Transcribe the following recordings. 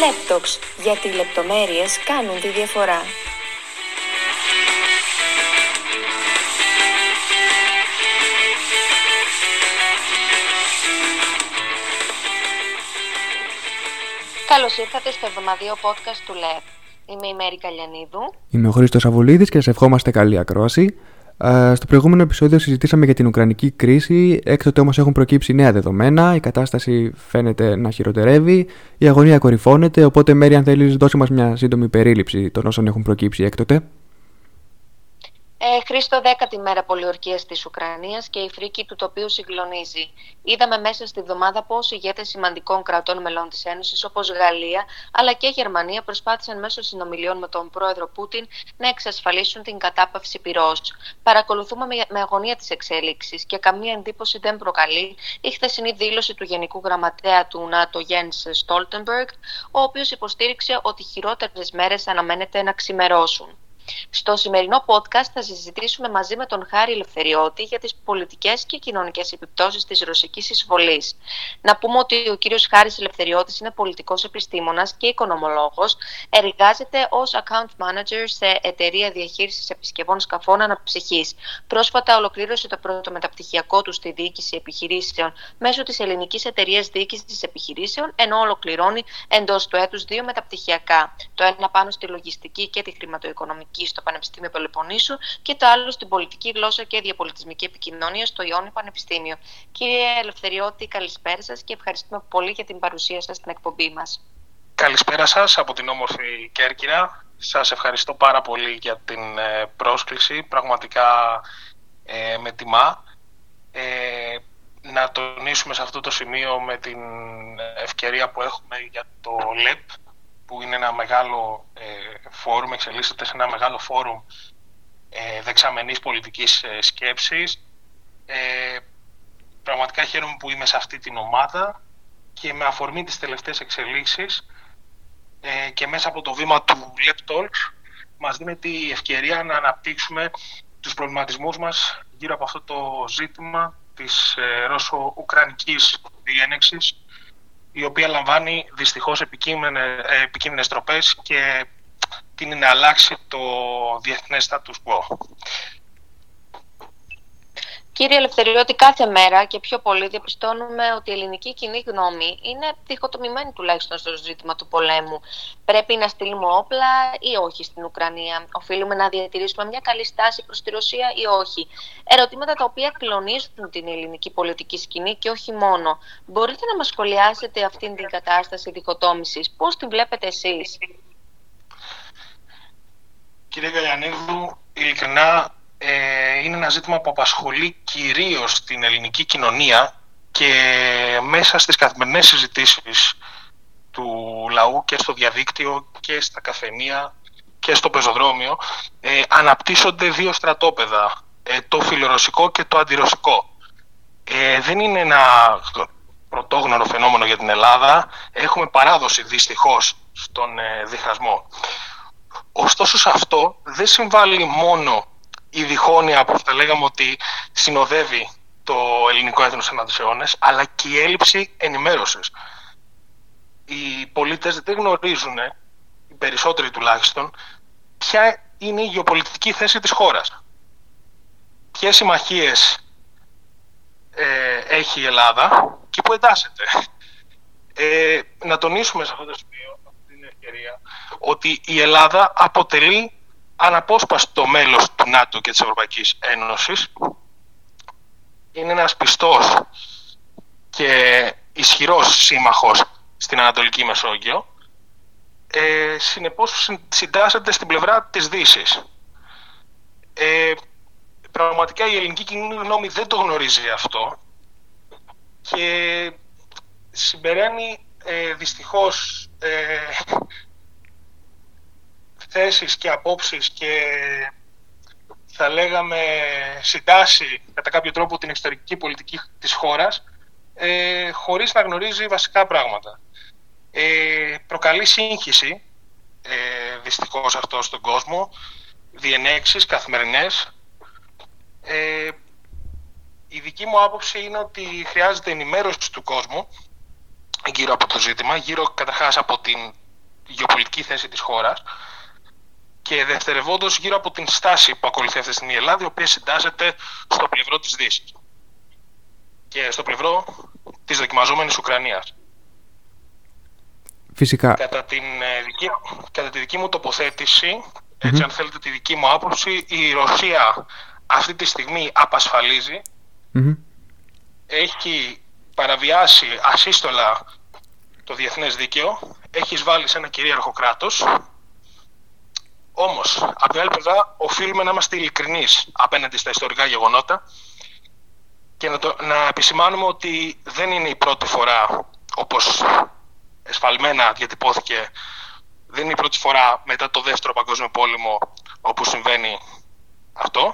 Λέπτοξ, γιατί οι λεπτομέρειες κάνουν τη διαφορά. Καλώς ήρθατε στο εβδομαδιαίο podcast του ΛΕΠ. Είμαι η Μέρη Καλιανίδου. Είμαι ο Χρήστος Αβολίδης και σε ευχόμαστε καλή ακρόαση. Στο προηγούμενο επεισόδιο συζητήσαμε για την Ουκρανική κρίση, έκτοτε όμως έχουν προκύψει νέα δεδομένα, η κατάσταση φαίνεται να χειροτερεύει, η αγωνία κορυφώνεται, οπότε Μέρη αν θέλεις δώσε μας μια σύντομη περίληψη των όσων έχουν προκύψει έκτοτε. Ε, Χρήστο, δέκατη μέρα πολιορκίας της Ουκρανίας και η φρίκη του τοπίου συγκλονίζει. Είδαμε μέσα στη βδομάδα πώς ηγέτες σημαντικών κρατών μελών της Ένωσης, όπως Γαλλία αλλά και Γερμανία, προσπάθησαν μέσω συνομιλιών με τον πρόεδρο Πούτιν να εξασφαλίσουν την κατάπαυση πυρός. Παρακολουθούμε με αγωνία τι εξέλιξει και καμία εντύπωση δεν προκαλεί η χθεσινή δήλωση του Γενικού Γραμματέα του ΝΑΤΟ, Γιάννης Στόλτεμπεργκ, ο οποίος υποστήριξε ότι χειρότερες μέρες αναμένεται να ξημερώσουν. Στο σημερινό podcast θα συζητήσουμε μαζί με τον Χάρη Ελευθεριώτη για τις πολιτικές και κοινωνικές επιπτώσεις της ρωσικής εισβολής. Να πούμε ότι ο κύριος Χάρης Ελευθεριώτης είναι πολιτικός επιστήμονας και οικονομολόγος, εργάζεται ως account manager σε εταιρεία διαχείρισης επισκευών σκαφών αναψυχής. Πρόσφατα ολοκλήρωσε το πρώτο μεταπτυχιακό του στη διοίκηση επιχειρήσεων μέσω της ελληνικής εταιρείας διοίκησης επιχειρήσεων, ενώ ολοκληρώνει εντός του έτους δύο μεταπτυχιακά. Το ένα πάνω στη λογιστική και τη χρηματοοικονομική στο Πανεπιστήμιο Πελοποννήσου και το άλλο στην πολιτική γλώσσα και διαπολιτισμική επικοινωνία στο Ιόνιο Πανεπιστήμιο. Κύριε Ελευθεριώτη, καλησπέρα σας και ευχαριστούμε πολύ για την παρουσία σας στην εκπομπή μας. Καλησπέρα σας από την όμορφη Κέρκυρα. Σας ευχαριστώ πάρα πολύ για την ε, πρόσκληση. Πραγματικά ε, με τιμά. Ε, να τονίσουμε σε αυτό το σημείο με την ευκαιρία που έχουμε για το ΛΕΠ που είναι ένα μεγάλο ε, φόρουμ, εξελίσσεται σε ένα μεγάλο φόρουμ ε, δεξαμενής πολιτικής ε, σκέψης. Ε, πραγματικά χαίρομαι που είμαι σε αυτή την ομάδα και με αφορμή τις τελευταίες εξελίξεις ε, και μέσα από το βήμα του Lep Talks μας δίνεται η ευκαιρία να αναπτύξουμε τους προβληματισμούς μας γύρω από αυτό το ζήτημα της ε, ρώσο-ουκρανικής διένεξης η οποία λαμβάνει δυστυχώς επικίνδυνες τροπές και την να αλλάξει το διεθνές status quo. Κύριε Ελευθεριώτη, κάθε μέρα και πιο πολύ διαπιστώνουμε ότι η ελληνική κοινή γνώμη είναι διχοτομημένη τουλάχιστον στο ζήτημα του πολέμου. Πρέπει να στείλουμε όπλα ή όχι στην Ουκρανία. Οφείλουμε να διατηρήσουμε μια καλή στάση προς τη Ρωσία ή όχι. Ερωτήματα τα οποία κλονίζουν την ελληνική πολιτική σκηνή και όχι μόνο. Μπορείτε να μας σχολιάσετε αυτήν την κατάσταση διχοτόμησης; Πώς την βλέπετε εσείς; Κύριε Γαλιανίδου, ειλικρινά ε, είναι ένα ζήτημα που απασχολεί κυρίως την ελληνική κοινωνία και μέσα στις καθημερινές συζητήσεις του λαού και στο διαδίκτυο και στα καφενεία και στο πεζοδρόμιο ε, αναπτύσσονται δύο στρατόπεδα, ε, το φιλορωσικό και το αντιρωσικό. Ε, δεν είναι ένα πρωτόγνωρο φαινόμενο για την Ελλάδα. Έχουμε παράδοση δυστυχώς στον ε, διχασμό. Ωστόσο σε αυτό δεν συμβάλλει μόνο η διχόνοια που θα λέγαμε ότι συνοδεύει το ελληνικό έθνος ανά τους αιώνες, αλλά και η έλλειψη ενημέρωσης. Οι πολίτες δεν γνωρίζουν, οι περισσότεροι τουλάχιστον, ποια είναι η γεωπολιτική θέση της χώρας. Ποιες συμμαχίες ε, έχει η Ελλάδα και που εντάσσεται. Ε, να τονίσουμε σε αυτό το σημείο, αυτή την ευκαιρία, ότι η Ελλάδα αποτελεί αναπόσπαστο μέλος του ΝΑΤΟ και της Ευρωπαϊκής Ένωσης. Είναι ένας πιστός και ισχυρός σύμμαχος στην Ανατολική Μεσόγειο. Ε, συνεπώς συντάσσεται στην πλευρά της δύσης. Ε, πραγματικά η ελληνική κοινή γνώμη δεν το γνωρίζει αυτό και συμπεραίνει ε, δυστυχώς ε, θέσεις και απόψεις και θα λέγαμε συντάσει κατά κάποιο τρόπο την εξωτερική πολιτική της χώρας ε, χωρίς να γνωρίζει βασικά πράγματα. Ε, προκαλεί σύγχυση ε, δυστυχώς αυτό στον κόσμο, διενέξεις καθημερινές. Ε, η δική μου άποψη είναι ότι χρειάζεται ενημέρωση του κόσμου γύρω από το ζήτημα, γύρω καταρχάς από την γεωπολιτική θέση της χώρας και δευτερευόντως γύρω από την στάση που ακολουθεί αυτή τη στιγμή η Ελλάδα, η οποία συντάσσεται στο πλευρό της Δύσης και στο πλευρό της δοκιμαζόμενης Ουκρανίας. Φυσικά. Κατά, την, ε, δική, κατά τη δική μου τοποθέτηση, έτσι αν θέλετε τη δική μου άποψη, η Ρωσία αυτή τη στιγμή έχει παραβιάσει ασύστολα το διεθνές δίκαιο, έχει βάλει σε ένα κυρίαρχο κράτος, όμως, από την άλλη πλευρά, οφείλουμε να είμαστε ειλικρινείς απέναντι στα ιστορικά γεγονότα και να, το, να επισημάνουμε ότι δεν είναι η πρώτη φορά, όπως εσφαλμένα διατυπώθηκε, δεν είναι η πρώτη φορά μετά το Δεύτερο Παγκόσμιο Πόλεμο όπου συμβαίνει αυτό.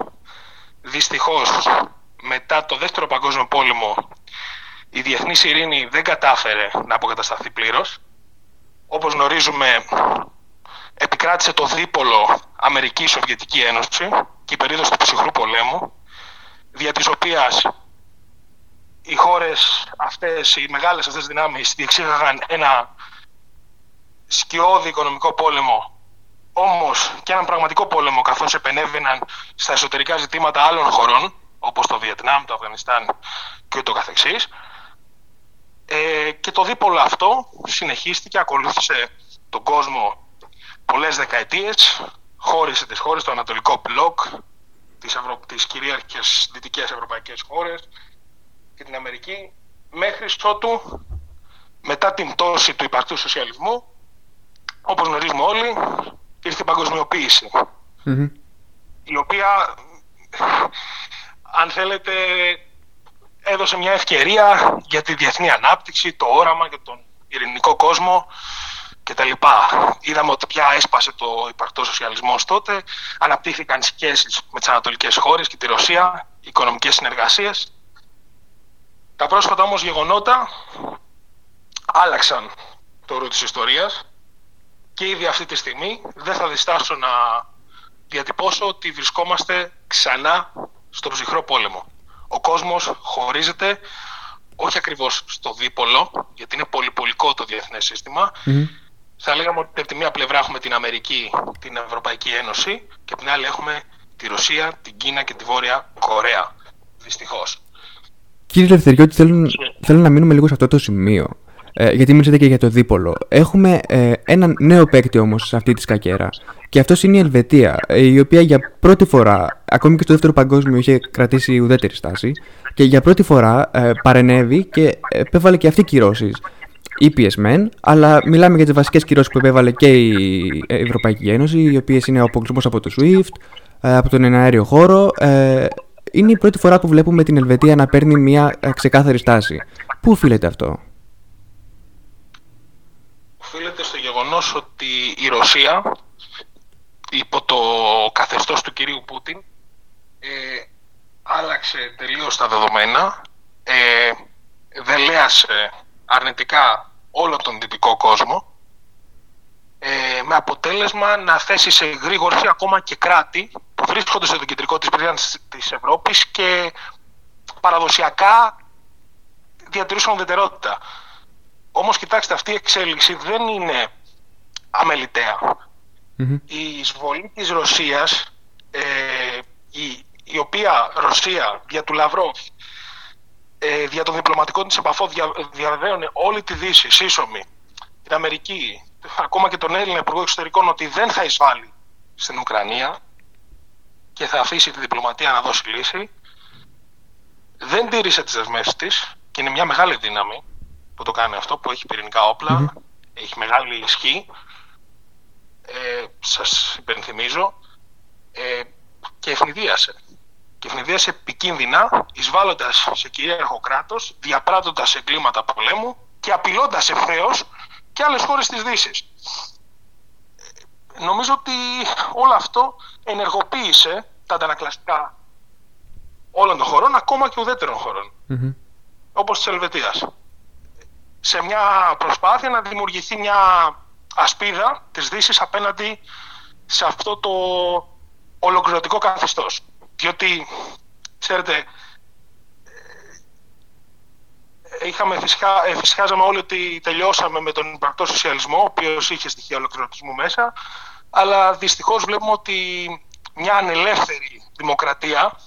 Δυστυχώς, μετά το Δεύτερο Παγκόσμιο Πόλεμο, η διεθνής ειρήνη δεν κατάφερε να αποκατασταθεί πλήρως. Όπως γνωρίζουμε, επικράτησε το δίπολο Αμερική-Σοβιετική Ένωση και η περίοδος του ψυχρού πολέμου, δια της οποίας οι χώρες αυτές, οι μεγάλες αυτές δυνάμεις διεξήγαγαν ένα σκιώδη οικονομικό πόλεμο. Όμως και έναν πραγματικό πόλεμο καθώς επενέβαιναν στα εσωτερικά ζητήματα άλλων χωρών όπως το Βιετνάμ, το Αφγανιστάν και το καθεξής. Ε, και το δίπολο αυτό συνεχίστηκε, ακολούθησε τον κόσμο πολλές δεκαετίες χώρισε τις χώρες, το Ανατολικό Μπλοκ τις, Ευρω... τις κυρίαρχες δυτικές ευρωπαϊκές χώρες και την Αμερική μέχρι ότου μετά την πτώση του υπαρκτού σοσιαλισμού όπως γνωρίζουμε όλοι ήρθε η παγκοσμιοποίηση η οποία αν θέλετε έδωσε μια ευκαιρία για τη διεθνή ανάπτυξη, το όραμα για τον ειρηνικό κόσμο κτλ. Είδαμε ότι πια έσπασε το υπαρκτό σοσιαλισμός τότε, αναπτύχθηκαν σχέσεις με τις ανατολικές χώρες και τη Ρωσία, οικονομικές συνεργασίες τα πρόσφατα όμως γεγονότα άλλαξαν το ρου της ιστορίας και ήδη αυτή τη στιγμή δεν θα διστάσω να διατυπώσω ότι βρισκόμαστε ξανά στο ψυχρό πόλεμο. Ο κόσμος χωρίζεται όχι ακριβώς στο δίπολο, γιατί είναι πολυπολικό το διεθνές σύστημα. Θα λέγαμε ότι από τη μία πλευρά έχουμε την Αμερική, την Ευρωπαϊκή Ένωση και από την άλλη έχουμε τη Ρωσία, την Κίνα και τη Βόρεια Κορέα, δυστυχώς. Κύριε Ελευθεριώτη, θέλω, θέλω να μείνουμε λίγο σε αυτό το σημείο. Ε, γιατί μίλησατε και για το δίπολο. Έχουμε ε, έναν νέο παίκτη όμως σε αυτή τη σκακέρα. Και αυτός είναι η Ελβετία, ε, η οποία για πρώτη φορά, ακόμη και στο δεύτερο παγκόσμιο, είχε κρατήσει ουδέτερη στάση. Και για πρώτη φορά ε, παρενέβη και επέβαλε και αυτή κυρώσεις. Ήπιες μεν, αλλά μιλάμε για τις βασικές κυρώσεις που επέβαλε και η Ευρωπαϊκή Ένωση, οι οποίες είναι ο αποκλεισμός από το SWIFT, ε, από τον εναέριο χώρο, ε, είναι η πρώτη φορά που βλέπουμε την Ελβετία να παίρνει μια ε, ξεκάθαρη στάση. Πού οφείλεται αυτό; Οφείλεται στο γεγονός ότι η Ρωσία υπό το καθεστώς του κυρίου Πούτιν ε, άλλαξε τελείως τα δεδομένα, ε, δελέασε αρνητικά όλο τον δυτικό κόσμο ε, με αποτέλεσμα να θέσει σε γρήγορση ακόμα και κράτη που βρίσκονται στο κεντρικό της περίοδος της Ευρώπης και παραδοσιακά διατηρούσαν ουδετερότητα. Όμως κοιτάξτε αυτή η εξέλιξη δεν είναι Η εισβολή της Ρωσίας, ε, η, η οποία Ρωσία δια του Λαυρόφ, ε, δια των διπλωματικών της επαφών δια, διαβεβαίωνε όλη τη Δύση, σύσσωμη, την Αμερική, ακόμα και τον Έλληνα Υπουργό Εξωτερικών ότι δεν θα εισβάλλει στην Ουκρανία και θα αφήσει τη διπλωματία να δώσει λύση. Δεν τήρησε τις δεσμεύσεις της και είναι μια μεγάλη δύναμη που το κάνει αυτό, που έχει πυρηνικά έχει μεγάλη ισχύ. Ε, σας υπενθυμίζω ε, και ευνηδίασε. Και ευνηδίασε επικίνδυνα, εισβάλλοντας σε κυρίαρχο κράτος, διαπράττοντας εγκλήματα πολέμου και απειλώντας ευθέως και άλλες χώρες της Δύσης. Νομίζω ότι όλο αυτό ενεργοποίησε τα αντανακλαστικά όλων των χωρών, ακόμα και ουδέτερων χωρών, mm-hmm. όπως της Ελβετίας. Σε μια προσπάθεια να δημιουργηθεί μια ασπίδα της Δύσης απέναντι σε αυτό το ολοκληρωτικό καθεστώς. Διότι, ξέρετε, είχαμε φυσικά, ε, φυσικάζαμε όλοι ότι τελειώσαμε με τον υπαρκτό σοσιαλισμό, ο οποίος είχε στοιχεία ολοκληρωτισμού μέσα, αλλά δυστυχώς βλέπουμε ότι μια ανελεύθερη δημοκρατία,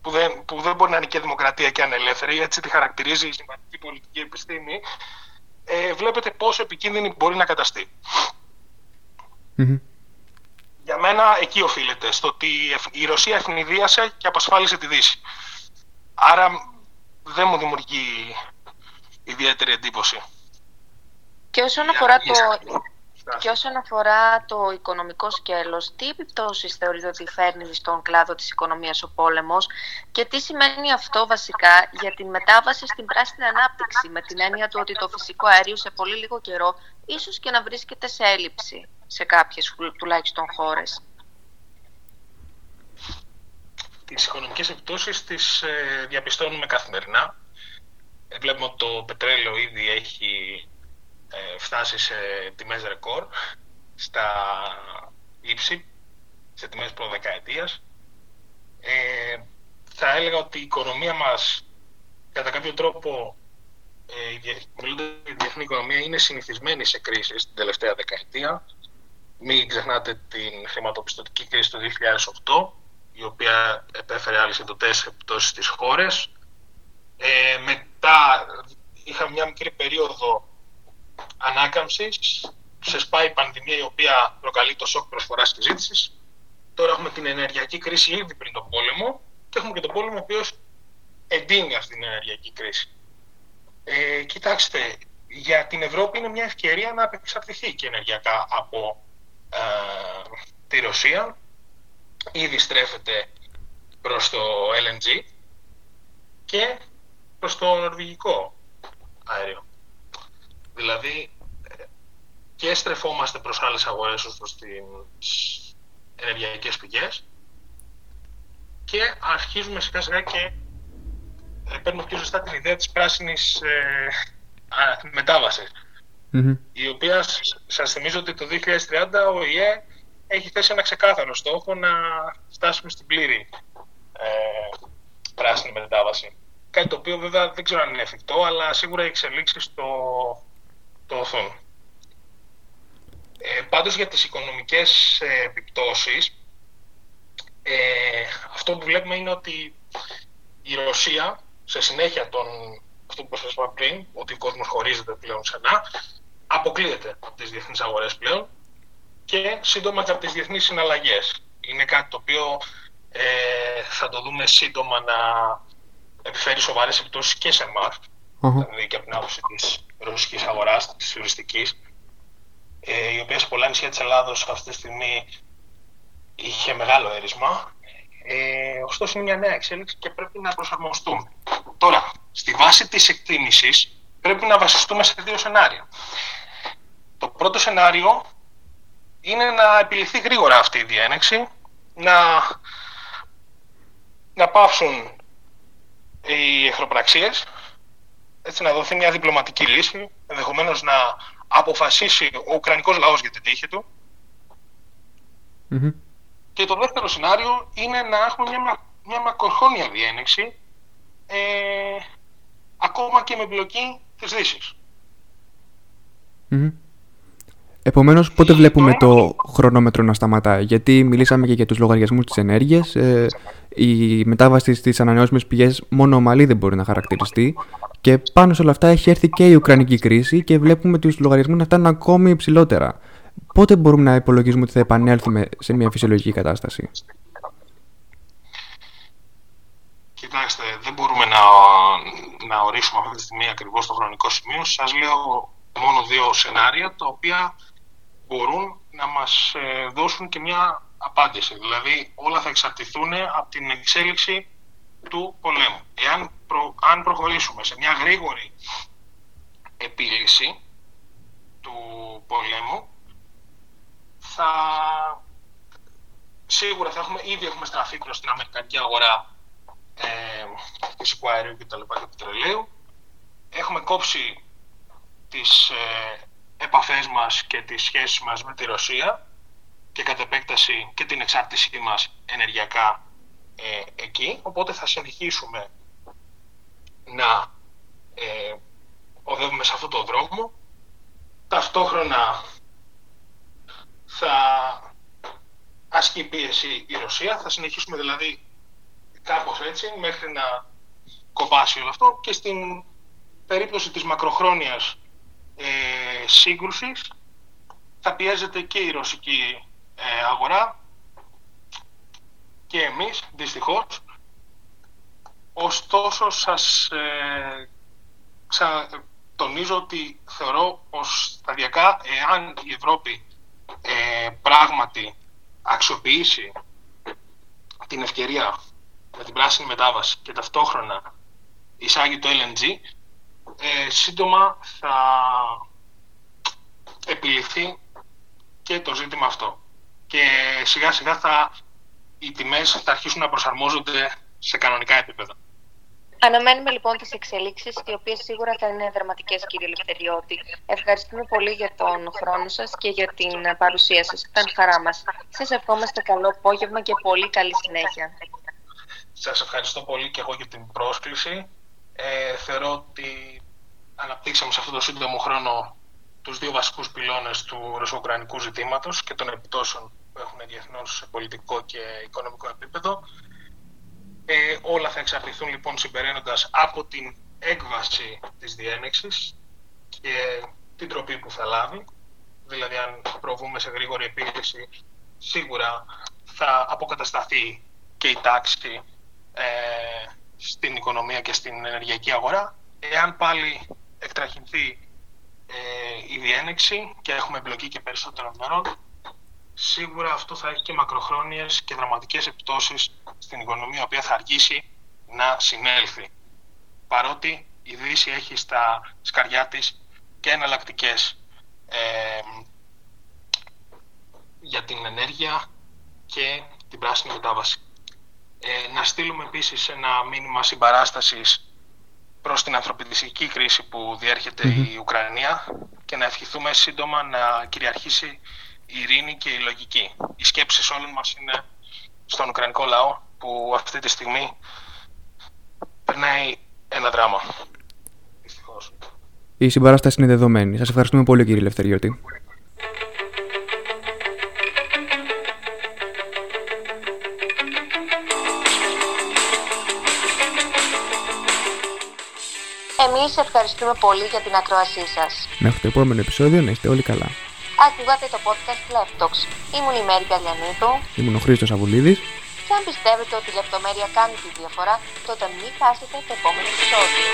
που δεν, που δεν μπορεί να είναι και δημοκρατία και ανελεύθερη, έτσι τη χαρακτηρίζει η συμβατική πολιτική επιστήμη, ε, βλέπετε πόσο επικίνδυνη μπορεί να καταστεί. Για μένα εκεί οφείλεται, στο ότι η Ρωσία ευνηδίασε και απασφάλισε τη Δύση. Άρα δεν μου δημιουργεί ιδιαίτερη εντύπωση. Και όσον αφορά το, και όσον αφορά το οικονομικό σκέλος, τι επιπτώσεις θεωρείτε ότι φέρνει στον κλάδο της οικονομίας ο πόλεμος και τι σημαίνει αυτό βασικά για την μετάβαση στην πράσινη ανάπτυξη με την έννοια του ότι το φυσικό αέριο σε πολύ λίγο καιρό ίσως και να βρίσκεται σε έλλειψη σε κάποιες τουλάχιστον χώρες. Τις οικονομικές επιπτώσεις τις ε, διαπιστώνουμε καθημερινά. Ε, βλέπουμε ότι το πετρέλαιο ήδη έχει ε, φτάσει σε τιμές ρεκόρ, στα ύψη, σε τιμές προδεκαετίας. Ε, θα έλεγα ότι η οικονομία μας κατά κάποιο τρόπο ε, η διεθνή οικονομία είναι συνηθισμένη σε κρίσεις την τελευταία δεκαετία. Μην ξεχνάτε την χρηματοπιστωτική κρίση του 2008, η οποία επέφερε άλλες εντοτές επιπτώσεις στις χώρες. Ε, μετά είχαμε μια μικρή περίοδο ανάκαμψης, σπάει η πανδημία η οποία προκαλεί το σοκ προσφοράς και ζήτησης. Τώρα έχουμε την ενεργειακή κρίση ήδη πριν τον πόλεμο και έχουμε και τον πόλεμο ο οποίος εντείνει αυτή την ενεργειακή κρίση. Ε, κοιτάξτε, για την Ευρώπη είναι μια ευκαιρία να απεξαρτηθεί και ενεργειακά από ε, τη Ρωσία. Ήδη στρέφεται προς το LNG και προς το νορβηγικό αέριο. Δηλαδή και στρεφόμαστε προς άλλες αγορές ως προς τις ενεργειακές πηγές και αρχίζουμε σιγά σιγά και ε, παίρνουμε πιο σωστά την ιδέα της πράσινης ε, μεταβασης η οποία σας θυμίζω ότι το 2030 ο ΙΕ έχει θέσει ένα ξεκάθαρο στόχο να φτάσουμε στην πλήρη ε, πράσινη μετάβαση. Κάτι το οποίο βέβαια δεν ξέρω αν είναι εφικτό, αλλά σίγουρα οι εξελίξεις το, το οθούν. Ε, πάντως για τις οικονομικές ε, επιπτώσεις, ε, αυτό που βλέπουμε είναι ότι η Ρωσία, σε συνέχεια των, αυτό που σας είπα πριν, ότι ο κόσμος χωρίζεται πλέον ξανά, αποκλείεται από τις διεθνείς αγορές πλέον και σύντομα και από τις διεθνείς συναλλαγές. Είναι κάτι το οποίο ε, θα το δούμε σύντομα να επιφέρει σοβαρές επιπτώσεις και σε εμάς, δηλαδή και από την άποψη της ρωσικής αγοράς, της τουριστικής, ε, η οποία σε πολλά νησιά της Ελλάδος αυτή τη στιγμή είχε μεγάλο έρισμα. Ε, ωστόσο είναι μια νέα εξέλιξη και πρέπει να προσαρμοστούμε. Τώρα, στη βάση της εκτίμησης πρέπει να βασιστούμε σε δύο σενάρια. Το πρώτο σενάριο είναι να επιληθεί γρήγορα αυτή η διένεξη, να, να πάυσουν οι εχθροπραξίες, έτσι να δοθεί μια διπλωματική λύση, ενδεχομένως να αποφασίσει ο Ουκρανικός λαός για την τύχη του. Και το δεύτερο σενάριο είναι να έχουμε μια, μια μακροχρόνια διένεξη ε, ακόμα και με εμπλοκή της Δύσης. Επομένως, πότε βλέπουμε το χρονόμετρο να σταματάει, Γιατί μιλήσαμε και για τους λογαριασμούς της ενέργειας. Ε, η μετάβαση στις ανανεώσιμες πηγές μόνο ομαλή δεν μπορεί να χαρακτηριστεί. Και πάνω σε όλα αυτά έχει έρθει και η Ουκρανική κρίση και βλέπουμε τους λογαριασμούς να φτάνουν ακόμη υψηλότερα. Πότε μπορούμε να υπολογίζουμε ότι θα επανέλθουμε σε μια φυσιολογική κατάσταση; Κοιτάξτε, δεν μπορούμε να, να ορίσουμε αυτή τη στιγμή ακριβώς το χρονικό σημείο. Σας λέω μόνο δύο σενάρια τα οποία μπορούν να μας ε, δώσουν και μια απάντηση. Δηλαδή όλα θα εξαρτηθούν από την εξέλιξη του πολέμου. Εάν αν προχωρήσουμε σε μια γρήγορη επίλυση του πολέμου, θα σίγουρα θα έχουμε, ήδη έχουμε στραφεί προς την Αμερικανική αγορά ε, φυσικού αερίου και τα λοιπά και πετρελαίου. Έχουμε κόψει τις ε, επαφές μας και τις σχέσεις μας με τη Ρωσία και κατ' επέκταση και την εξάρτησή μας ενεργειακά ε, εκεί. Οπότε θα συνεχίσουμε να ε, οδεύουμε σε αυτό το δρόμο. Ταυτόχρονα θα ασκεί πίεση η Ρωσία, θα συνεχίσουμε δηλαδή κάπως έτσι μέχρι να κοπάσει όλο αυτό και στην περίπτωση της μακροχρόνιας ε, σύγκρουσης. Θα πιέζεται και η ρωσική ε, αγορά. Και εμείς δυστυχώς ωστόσο σας ε, τονίζω ότι θεωρώ πως σταδιακά εάν η Ευρώπη ε, πράγματι αξιοποιήσει την ευκαιρία με την πράσινη μετάβαση και ταυτόχρονα εισάγει το LNG, ε, σύντομα θα επιληθεί και το ζήτημα αυτό. Και σιγά σιγά θα, οι τιμές θα αρχίσουν να προσαρμόζονται σε κανονικά επίπεδα. Αναμένουμε λοιπόν τις εξελίξεις, οι οποίες σίγουρα θα είναι δραματικές κύριε Λευτεριώτη. Ευχαριστούμε πολύ για τον χρόνο σας και για την παρουσία σας. Ήταν χαρά μας. Σας ευχόμαστε καλό απόγευμα και πολύ καλή συνέχεια. Σας ευχαριστώ πολύ και εγώ για την πρόσκληση. Ε, θεωρώ ότι αναπτύξαμε σε αυτό το σύντομο χρόνο τους δύο βασικούς πυλώνες του ρωσοκρανικού ζητήματος και των επιπτώσεων που έχουν διεθνώς σε πολιτικό και οικονομικό επίπεδο. Ε, όλα θα εξαρτηθούν λοιπόν συμπεραίνοντας από την έκβαση της διένεξης και την τροπή που θα λάβει. Δηλαδή αν προβούμε σε γρήγορη επίλυση σίγουρα θα αποκατασταθεί και η τάξη ε, στην οικονομία και στην ενεργειακή αγορά. Εάν πάλι εκτραχυνθεί ε, η διένεξη και έχουμε εμπλοκή και περισσότερων μερών, σίγουρα αυτό θα έχει και μακροχρόνιες και δραματικές επιπτώσεις στην οικονομία, η οποία θα αργήσει να συνέλθει. Παρότι η Δύση έχει στα σκαριά της και εναλλακτικές ε, για την ενέργεια και την πράσινη μετάβαση. Ε, να στείλουμε επίσης ένα μήνυμα συμπαράστασης προς την ανθρωπιστική κρίση που διερχεται η Ουκρανία και να ευχηθούμε σύντομα να κυριαρχήσει η ειρήνη και η λογική. Οι σκέψεις όλων μας είναι στον Ουκρανικό λαό που αυτή τη στιγμή περνάει ένα δράμα. Η συμπαράσταση είναι δεδομένη. Σας ευχαριστούμε πολύ κύριε Λευτεριώτη. Εμείς ευχαριστούμε πολύ για την ακροασή σας. Μέχρι το επόμενο επεισόδιο να είστε όλοι καλά. Ακούγατε το podcast Laptox. Ήμουν η Μέρη Καλιανίδου. Ήμουν ο Χρήστος Αβουλίδης. Και αν πιστεύετε ότι η λεπτομέρεια κάνει τη διαφορά, τότε μην χάσετε το επόμενο επεισόδιο.